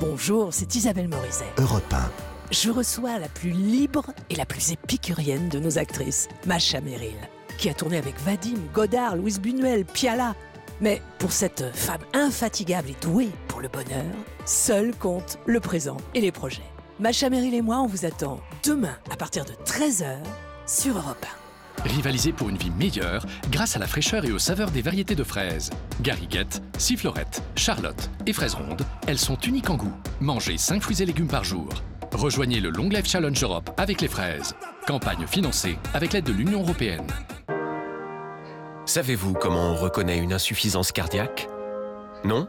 Bonjour, c'est Isabelle Morizet. Europe 1. Je reçois la plus libre et la plus épicurienne de nos actrices, Macha Merrill, qui a tourné avec Vadim, Godard, Louise Buñuel, Piala. Mais pour cette femme infatigable et douée pour le bonheur, seul compte le présent et les projets. Macha Merrill et moi, on vous attend demain à partir de 13h sur Europe 1. Rivalisez pour une vie meilleure grâce à la fraîcheur et aux saveurs des variétés de fraises. Gariguette, Sifflorette, Charlotte et fraises rondes, elles sont uniques en goût. Mangez 5 fruits et légumes par jour. Rejoignez le Long Life Challenge Europe avec les fraises. Campagne financée avec l'aide de l'Union européenne. Savez-vous comment on reconnaît une insuffisance cardiaque? Non?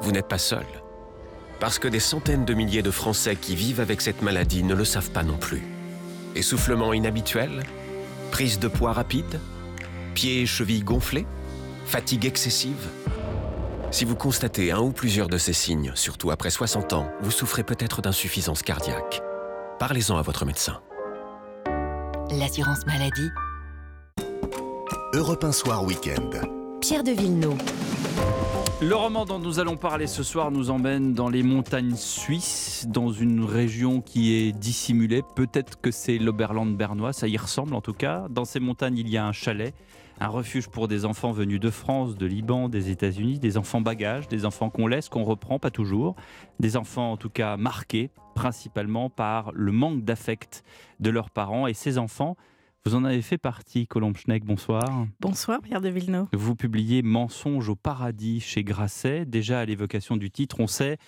Vous n'êtes pas seul. Parce que des centaines de milliers de Français qui vivent avec cette maladie ne le savent pas non plus. Essoufflement inhabituel? Prise de poids rapide Pieds et chevilles gonflés Fatigue excessive Si vous constatez un ou plusieurs de ces signes, surtout après 60 ans, vous souffrez peut-être d'insuffisance cardiaque. Parlez-en à votre médecin. L'assurance maladie. Europe 1 Soir Week-end. Pierre de Villeneuve. Le roman dont nous allons parler ce soir nous emmène dans les montagnes suisses, dans une région qui est dissimulée. Peut-être que c'est l'Oberland bernois, ça y ressemble en tout cas. Dans ces montagnes, il y a un chalet, un refuge pour des enfants venus de France, de Liban, des États-Unis, des enfants bagages, des enfants qu'on laisse, qu'on reprend, pas toujours. Des enfants en tout cas marqués principalement par le manque d'affect de leurs parents. Et ces enfants, vous en avez fait partie, Colombe Schneck, bonsoir. Bonsoir, Pierre de Villeneuve. Vous publiez Mensonge au paradis chez Grasset. Déjà à l'évocation du titre, on sait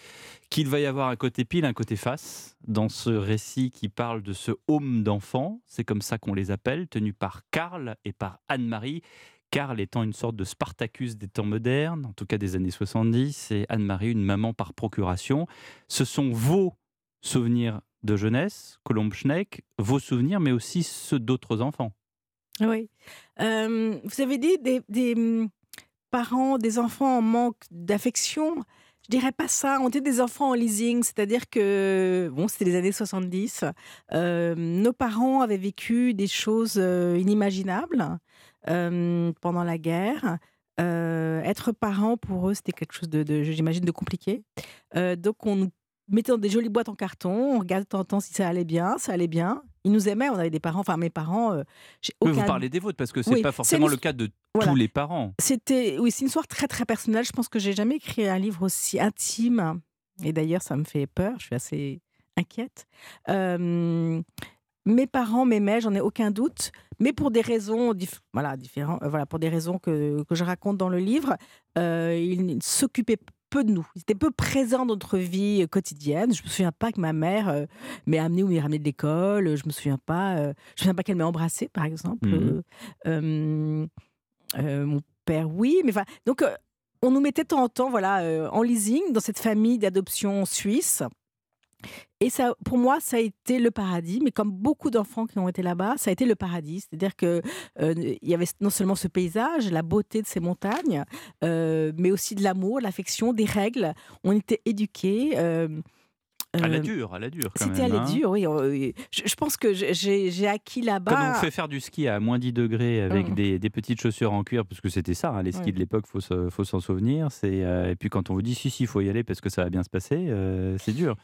qu'il va y avoir un côté pile, un côté face dans ce récit qui parle de ce home d'enfants. C'est comme ça qu'on les appelle, tenu par Karl et par Anne-Marie. Karl étant une sorte de Spartacus des temps modernes, en tout cas des années 70, et Anne-Marie une maman par procuration. Ce sont vos souvenirs de jeunesse, Colombe Schneck, vos souvenirs, mais aussi ceux d'autres enfants. Oui. Euh, vous avez dit des, hum, parents, des enfants en manque d'affection. Je dirais pas ça. On était des enfants en leasing, c'est-à-dire que, bon, c'était les années 70. Euh, nos parents avaient vécu des choses euh, inimaginables pendant la guerre. Être parent, pour eux, c'était quelque chose de, j'imagine, de compliqué. Donc, on nous mettait dans des jolies boîtes en carton, on regardait de temps en temps si ça allait bien, ça allait bien. Ils nous aimaient, on avait des parents, enfin mes parents. euh, aucun- Vous parlez des vôtres, parce que c'est Oui, pas forcément une- le cas de Voilà. tous les parents. C'était, oui, c'est une histoire très très personnelle. Je pense que j'ai jamais écrit un livre aussi intime. Et d'ailleurs, ça me fait peur. Je suis assez inquiète. Euh, mes parents m'aimaient, j'en ai aucun doute, mais pour des raisons dif- voilà, différentes, euh, voilà, pour des raisons que, que je raconte dans le livre, euh, ils s'occupaient peu de nous. Ils étaient peu présents dans notre vie quotidienne. Je me souviens pas que ma mère euh, m'ait amené ou m'ait ramené de l'école. Je me souviens pas. euh, je me souviens pas qu'elle m'ait embrassé, par exemple. Euh, euh, mon père, oui, mais enfin, donc euh, on nous mettait de temps en temps, voilà, euh, en leasing dans cette famille d'adoption suisse. Et ça, pour moi, ça a été le paradis. Mais comme beaucoup d'enfants qui ont été là-bas, ça a été le paradis. C'est-à-dire que euh, il y avait non seulement ce paysage, la beauté de ces montagnes, euh, mais aussi de l'amour, l'affection, des règles. On était éduqués. euh, À la euh, dure, à la dure. C'était à la hein. dure, oui. euh, Je, je pense que j'ai- acquis Quand on là-bas. vous fait faire du ski à moins 10 degrés avec Mm. des, des petites chaussures en cuir, parce que c'était ça, hein, les skis de l'époque, faut faut s'en souvenir. C'est euh, et puis quand on vous dit si si, il faut y aller parce que ça va bien se passer, euh, c'est dur.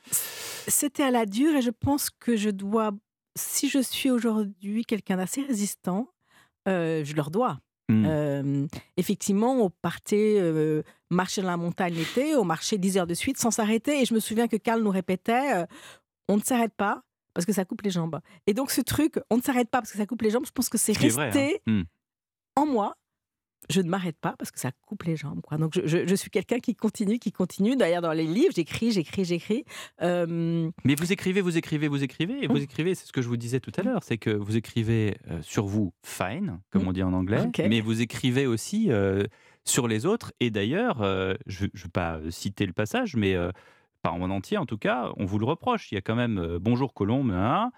C'était à la dure et je pense que je dois, si je suis aujourd'hui quelqu'un d'assez résistant, euh, je leur dois. Mm. Euh, effectivement, on partait euh, marcher dans la montagne l'été, on marchait 10 heures de suite sans s'arrêter. Et je me souviens que Karl nous répétait euh, on ne s'arrête pas parce que ça coupe les jambes. Et donc, ce truc, on ne s'arrête pas parce que ça coupe les jambes, je pense que c'est vrai, resté hein. Mm. en moi. Je ne m'arrête pas parce que ça coupe les jambes. Quoi. Donc, je, je- je suis quelqu'un qui continue, qui continue. D'ailleurs, dans les livres, j'écris, j'écris, j'écris. Euh, Mais vous écrivez, vous écrivez, vous écrivez, et vous écrivez, c'est ce que je vous disais tout à l'heure, c'est que vous écrivez euh, sur vous fine, comme Mm. on dit en anglais, mais vous écrivez aussi euh, sur les autres. Et d'ailleurs, je ne vais pas citer le passage, mais pas en entier en tout cas, on vous le reproche. Il y a quand même Bonjour Colombe, hein,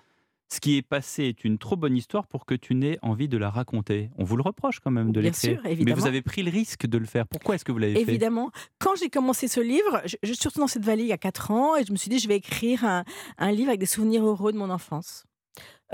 ce qui est passé est une trop bonne histoire pour que tu n'aies envie de la raconter. On vous le reproche quand même de Bien l'écrire. Mais vous avez pris le risque de le faire. Pourquoi est-ce que vous l'avez fait? Évidemment. Quand j'ai commencé ce livre, je, je suis surtout dans cette vallée il y a 4 ans et je me suis dit, je vais écrire un, un livre avec des souvenirs heureux de mon enfance.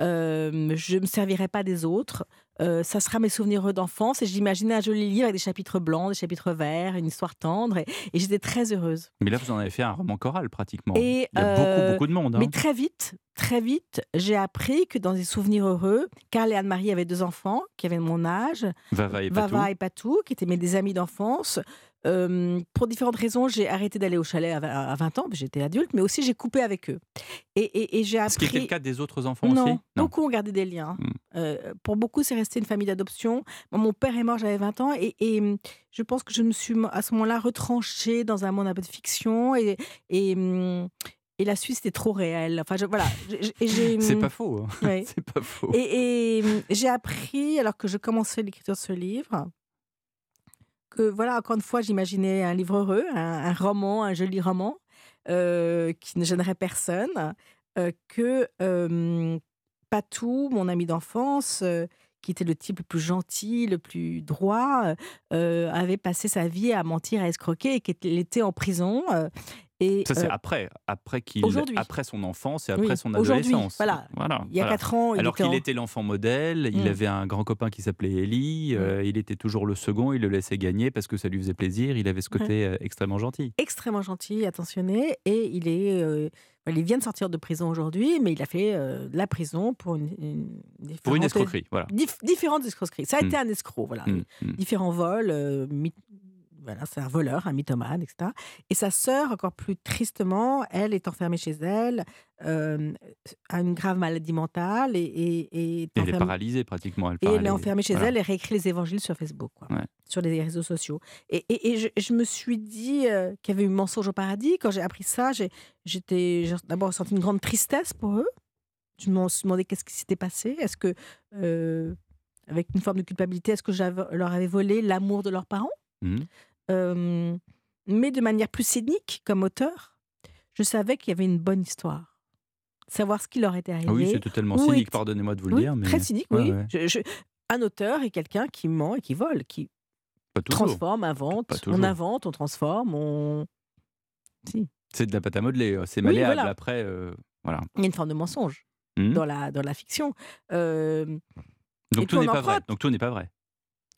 Euh, je ne me servirai pas des autres. Euh, ça sera mes souvenirs heureux d'enfance. Et j'imaginais un joli livre avec des chapitres blancs, des chapitres verts, une histoire tendre. Et, et j'étais très heureuse. Mais là, vous en avez fait un roman choral pratiquement. Et, Il y a euh, beaucoup, beaucoup de monde. hein. Mais très vite, très vite, j'ai appris que dans des souvenirs heureux, Carl et Anne-Marie avaient deux enfants qui avaient mon âge, Vava et Patou. Vava et Patou, qui étaient mes des amis d'enfance. Euh, pour différentes raisons, j'ai arrêté d'aller au chalet à vingt- à 20 ans, j'étais adulte, mais aussi j'ai coupé avec eux. Et, et- et j'ai Ce qui appris. était le cas des autres enfants non, aussi? Beaucoup ont gardé des liens. Mm. Euh, pour beaucoup, c'est resté une famille d'adoption. Mon père est mort, j'avais 20 ans, et, et, hum, je pense que je me suis à ce moment-là retranchée dans un monde un peu de fiction, et, et, et la Suisse était trop réelle. Enfin, je- voilà. C'est pas faux. hein. ouais. C'est pas faux. Et, j'ai appris, alors que je commençais l'écriture de ce livre, que voilà, encore une fois, j'imaginais un livre heureux, un, roman, un joli roman, euh, qui ne gênerait personne, euh, que euh, Patou, mon ami d'enfance, qui était le type le plus gentil, le plus droit, avait passé sa vie à mentir, à escroquer et qu'il était en prison. Et, Ça, c'est euh, après, après, qu'il, après son enfance et après Oui, son adolescence. voilà. voilà il y a voilà. quatre ans, il Alors qu'il était l'enfant modèle, il Mm. avait un grand copain qui s'appelait Ellie, euh, il était toujours le second, il le laissait gagner parce que ça lui faisait plaisir, il avait ce côté euh, extrêmement gentil. extrêmement gentil, attentionné, et il est, euh, il vient de sortir de prison aujourd'hui, mais il a fait euh, la prison pour une, une Pour une escroquerie, voilà. dif- différentes escroqueries. Ça a Mm. été un escroc, voilà. Différents vols, euh, voilà, c'est un voleur, un mythomane, etc. Et sa sœur, encore plus tristement, elle est enfermée chez elle, euh, a une grave maladie mentale et, et, et est elle est paralysée pratiquement. Elle, et elle est enfermée chez Voilà. elle et réécrit les évangiles sur Facebook, quoi, Ouais. sur les réseaux sociaux. Et, je, je me suis dit euh, qu'il y avait eu mensonge au paradis. Quand j'ai appris ça, j'ai j'étais d'abord ressenti une grande tristesse pour eux. Je me suis demandé qu'est-ce qui s'était passé. Est-ce que, euh, avec une forme de culpabilité, est-ce que je leur avais volé l'amour de leurs parents? Mhm. Euh, Mais de manière plus cynique, comme auteur, je savais qu'il y avait une bonne histoire. Savoir ce qui leur était arrivé. Ah oui, c'est totalement Où cynique, est- pardonnez-moi de vous le Oui, dire. Mais... Très cynique, oui. ouais. Je- je- un auteur est quelqu'un qui ment et qui vole, qui Pas transforme, invente. On invente, on transforme, on. Si. C'est de la pâte à modeler, euh, c'est Oui, malléable. voilà. Après, euh, voilà. Il y a une forme de mensonge Mhm. dans, la, dans la fiction. Euh, et Donc puis tout on n'est pas vrai. emprunte. Donc tout n'est pas vrai.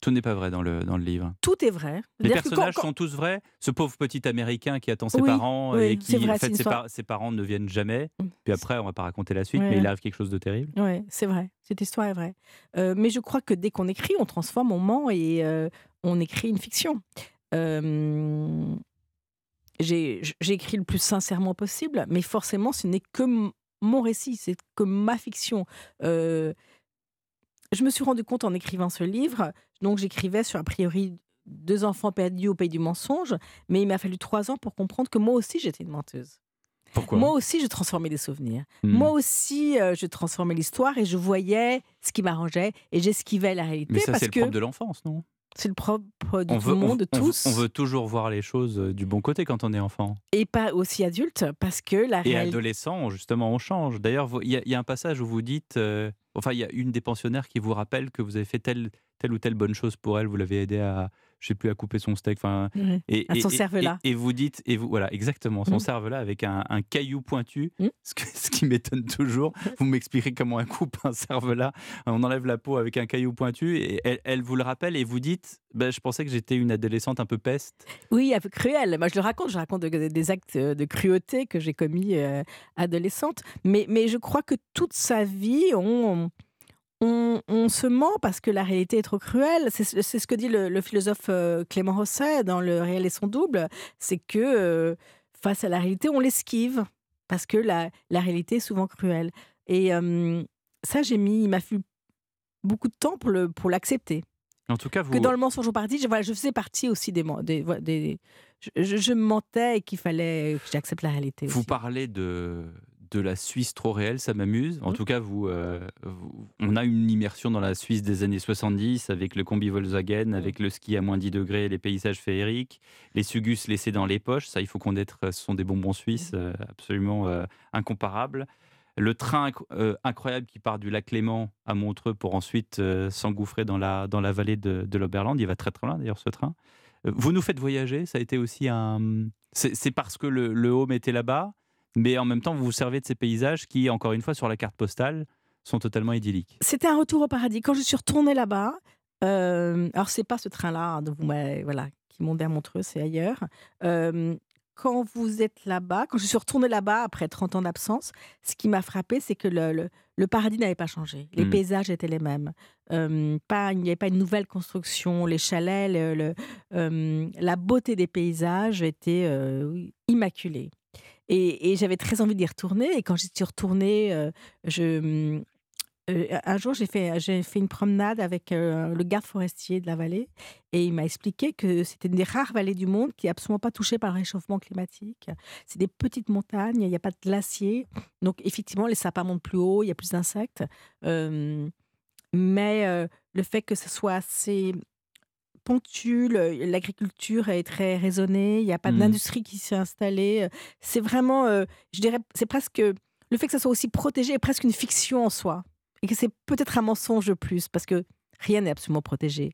Tout n'est pas vrai dans le, dans le livre. tout est vrai. Les personnages quand- quand- sont tous vrais. Ce pauvre petit Américain qui attend ses Oui, parents oui, et qui, vrai, en fait, ses, histoire. par- ses parents ne viennent jamais. Mm. Puis après, on va pas raconter la suite, Ouais, mais il arrive quelque chose de terrible. Oui, c'est vrai. Cette histoire est vraie. Euh, mais je crois que dès qu'on écrit, on transforme, on ment et euh, on écrit une fiction. Euh, J'ai écrit le plus sincèrement possible, mais forcément, ce n'est que mon récit, c'est que ma fiction. Euh, je me suis rendu compte en écrivant ce livre, donc j'écrivais sur a priori deux enfants perdus au pays du mensonge, mais il m'a fallu trois ans pour comprendre que moi aussi j'étais une menteuse. Pourquoi? Moi aussi, je transformais des souvenirs. Hmm. Moi aussi, euh, je transformais l'histoire et je voyais ce qui m'arrangeait et j'esquivais la réalité Mais ça, c'est le que propre de l'enfance, non? C'est le propre de on tout veut, le on- monde, de on veut- tous, On veut toujours voir les choses euh, du bon côté quand on est enfant. et pas aussi adulte parce que la Et réalité. adolescent, justement, on change. D'ailleurs, vous- il y, a- il y a un passage où vous dites, euh, enfin, il y a une des pensionnaires qui vous rappelle que vous avez fait telle, telle ou telle bonne chose pour elle. Vous l'avez aidé à, je sais plus, à couper son steak. Enfin, et, À son cervelas. Et, et vous dites, et vous, voilà, exactement, son Mm. cervelas avec un, un caillou pointu. Mm. Ce, que- ce qui m'étonne toujours. Vous m'expliquerez comment on coupe un cervelas. On enlève la peau avec un caillou pointu. Et elle, elle vous le rappelle et vous dites, ben, je pensais que j'étais une adolescente un peu peste. Oui, un peu cruel. Moi, je le raconte. Je raconte de- des actes de cruauté que j'ai commis euh, adolescente. Mais, mais je crois que toute sa vie, on, on, on se ment parce que la réalité est trop cruelle. C'est ce que dit le, le philosophe euh, Clément Rosset dans Le réel et son double. C'est que euh, face à la réalité, on l'esquive parce que la, la réalité est souvent cruelle. Et euh, ça, j'ai mis, il m'a fallu beaucoup de temps pour l'accepter En tout cas, vous. que dans le mensonge au paradis, je, voilà, je faisais partie aussi des, des, je, je- je mentais et qu'il fallait que j'accepte la réalité. Vous aussi. parlez de, de la Suisse trop réelle, ça m'amuse. En Mhm. tout cas, vous, euh, vous- on a une immersion dans la Suisse des années 70 avec le combi Volkswagen, avec le ski à moins 10 degrés, les paysages féeriques, les sugus laissés dans les poches. Ça, il faut qu'on être, ce sont des bonbons suisses euh, absolument euh, incomparables. Le train inc- incroyable qui part du lac Léman à Montreux pour ensuite s'engouffrer dans la, dans la vallée de, de l'Oberland. Il va très très loin d'ailleurs ce train. Vous nous faites voyager, ça a été aussi un. C'est c'est parce que le, le home était là-bas, mais en même temps, vous vous servez de ces paysages qui, encore une fois, sur la carte postale, sont totalement idylliques. C'était un retour au paradis. Quand je suis retournée là-bas, euh, alors c'est pas ce train-là hein, vous voilà, qui monte vers Montreux, c'est ailleurs. Euh, quand vous êtes là-bas, quand je suis retournée là-bas après 30 ans d'absence, ce qui m'a frappé, c'est que le, le, paradis n'avait pas changé. Les mmh. paysages étaient les mêmes. Euh, pas, il n'y avait pas une nouvelle construction. Les chalets, le, euh, la beauté des paysages était euh, immaculée. Et, j'avais très envie d'y retourner. Et quand j'y suis retournée, je, euh, un jour, j'ai fait, une promenade avec euh, le garde forestier de la vallée et il m'a expliqué que c'était une des rares vallées du monde qui n'est absolument pas touchée par le réchauffement climatique. C'est des petites montagnes, il n'y a pas de glaciers. Donc, effectivement, les sapins montent plus haut, il y a plus d'insectes. Euh, mais le fait que ce soit assez l'agriculture est très raisonnée, il n'y a pas mmh. d'industrie qui s'est installée. C'est vraiment, je dirais, c'est presque le fait que ça soit aussi protégé est presque une fiction en soi et que c'est peut-être un mensonge de plus, parce que rien n'est absolument protégé.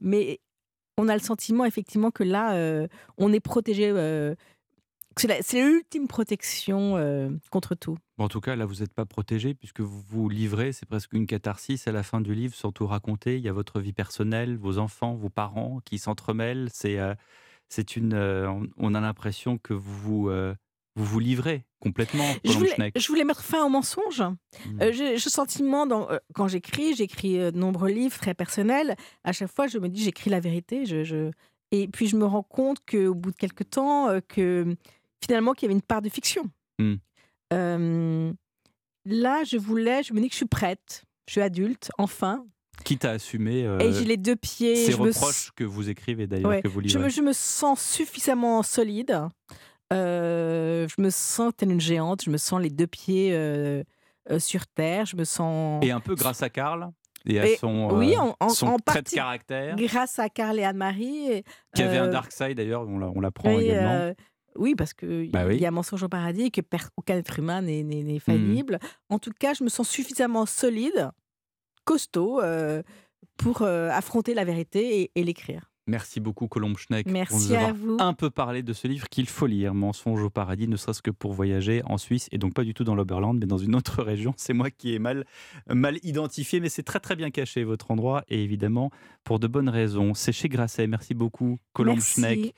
mais on a le sentiment effectivement que là, on est protégé. C'est l'ultime protection contre tout. en tout cas, là, vous n'êtes pas protégé puisque vous vous livrez, c'est presque une catharsis à la fin du livre, sans tout raconter. Il y a votre vie personnelle, vos enfants, vos parents qui s'entremêlent. C'est, c'est une, on a l'impression que vous vous vous livrez complètement. Je voulais, je voulais, mettre fin au mensonge. Mmh. Euh, j'ai ce sentiment, dans, euh, quand j'écris, j'écris euh, de nombreux livres très personnels. À chaque fois, je me dis, j'écris la vérité. Je, Et puis, je me rends compte qu'au bout de quelques temps, que finalement, qu'il y avait une part de fiction. Mmh. là, je voulais, je me dis que je suis prête. Je suis adulte, enfin. Quitte à assumer et j'ai les deux pieds. Ces reproches que vous écrivez d'ailleurs, que vous livrez. Je me, je me sens suffisamment solide euh, je me sens telle une géante, je me sens les deux pieds euh, euh, sur terre, je me sens... Et un peu grâce à Karl et à son, oui, en, trait de caractère. Grâce à Karl et Anne-Marie. Qui avait un dark side d'ailleurs, on l'apprend également. Oui, parce qu'il bah y a mensonge au paradis et que aucun être humain n'est mmh. faillible. En tout cas, je me sens suffisamment solide, costaud, pour affronter la vérité et l'écrire. Merci beaucoup, Colombe Schneck. Merci à vous. Un peu parlé de ce livre qu'il faut lire, Mensonge au paradis, ne serait-ce que pour voyager en Suisse et donc pas du tout dans l'Oberland, mais dans une autre région. C'est moi qui ai mal, mal identifié, mais c'est très très bien caché votre endroit et évidemment pour de bonnes raisons. C'est chez Grasset. Merci beaucoup, Colombe Schneck.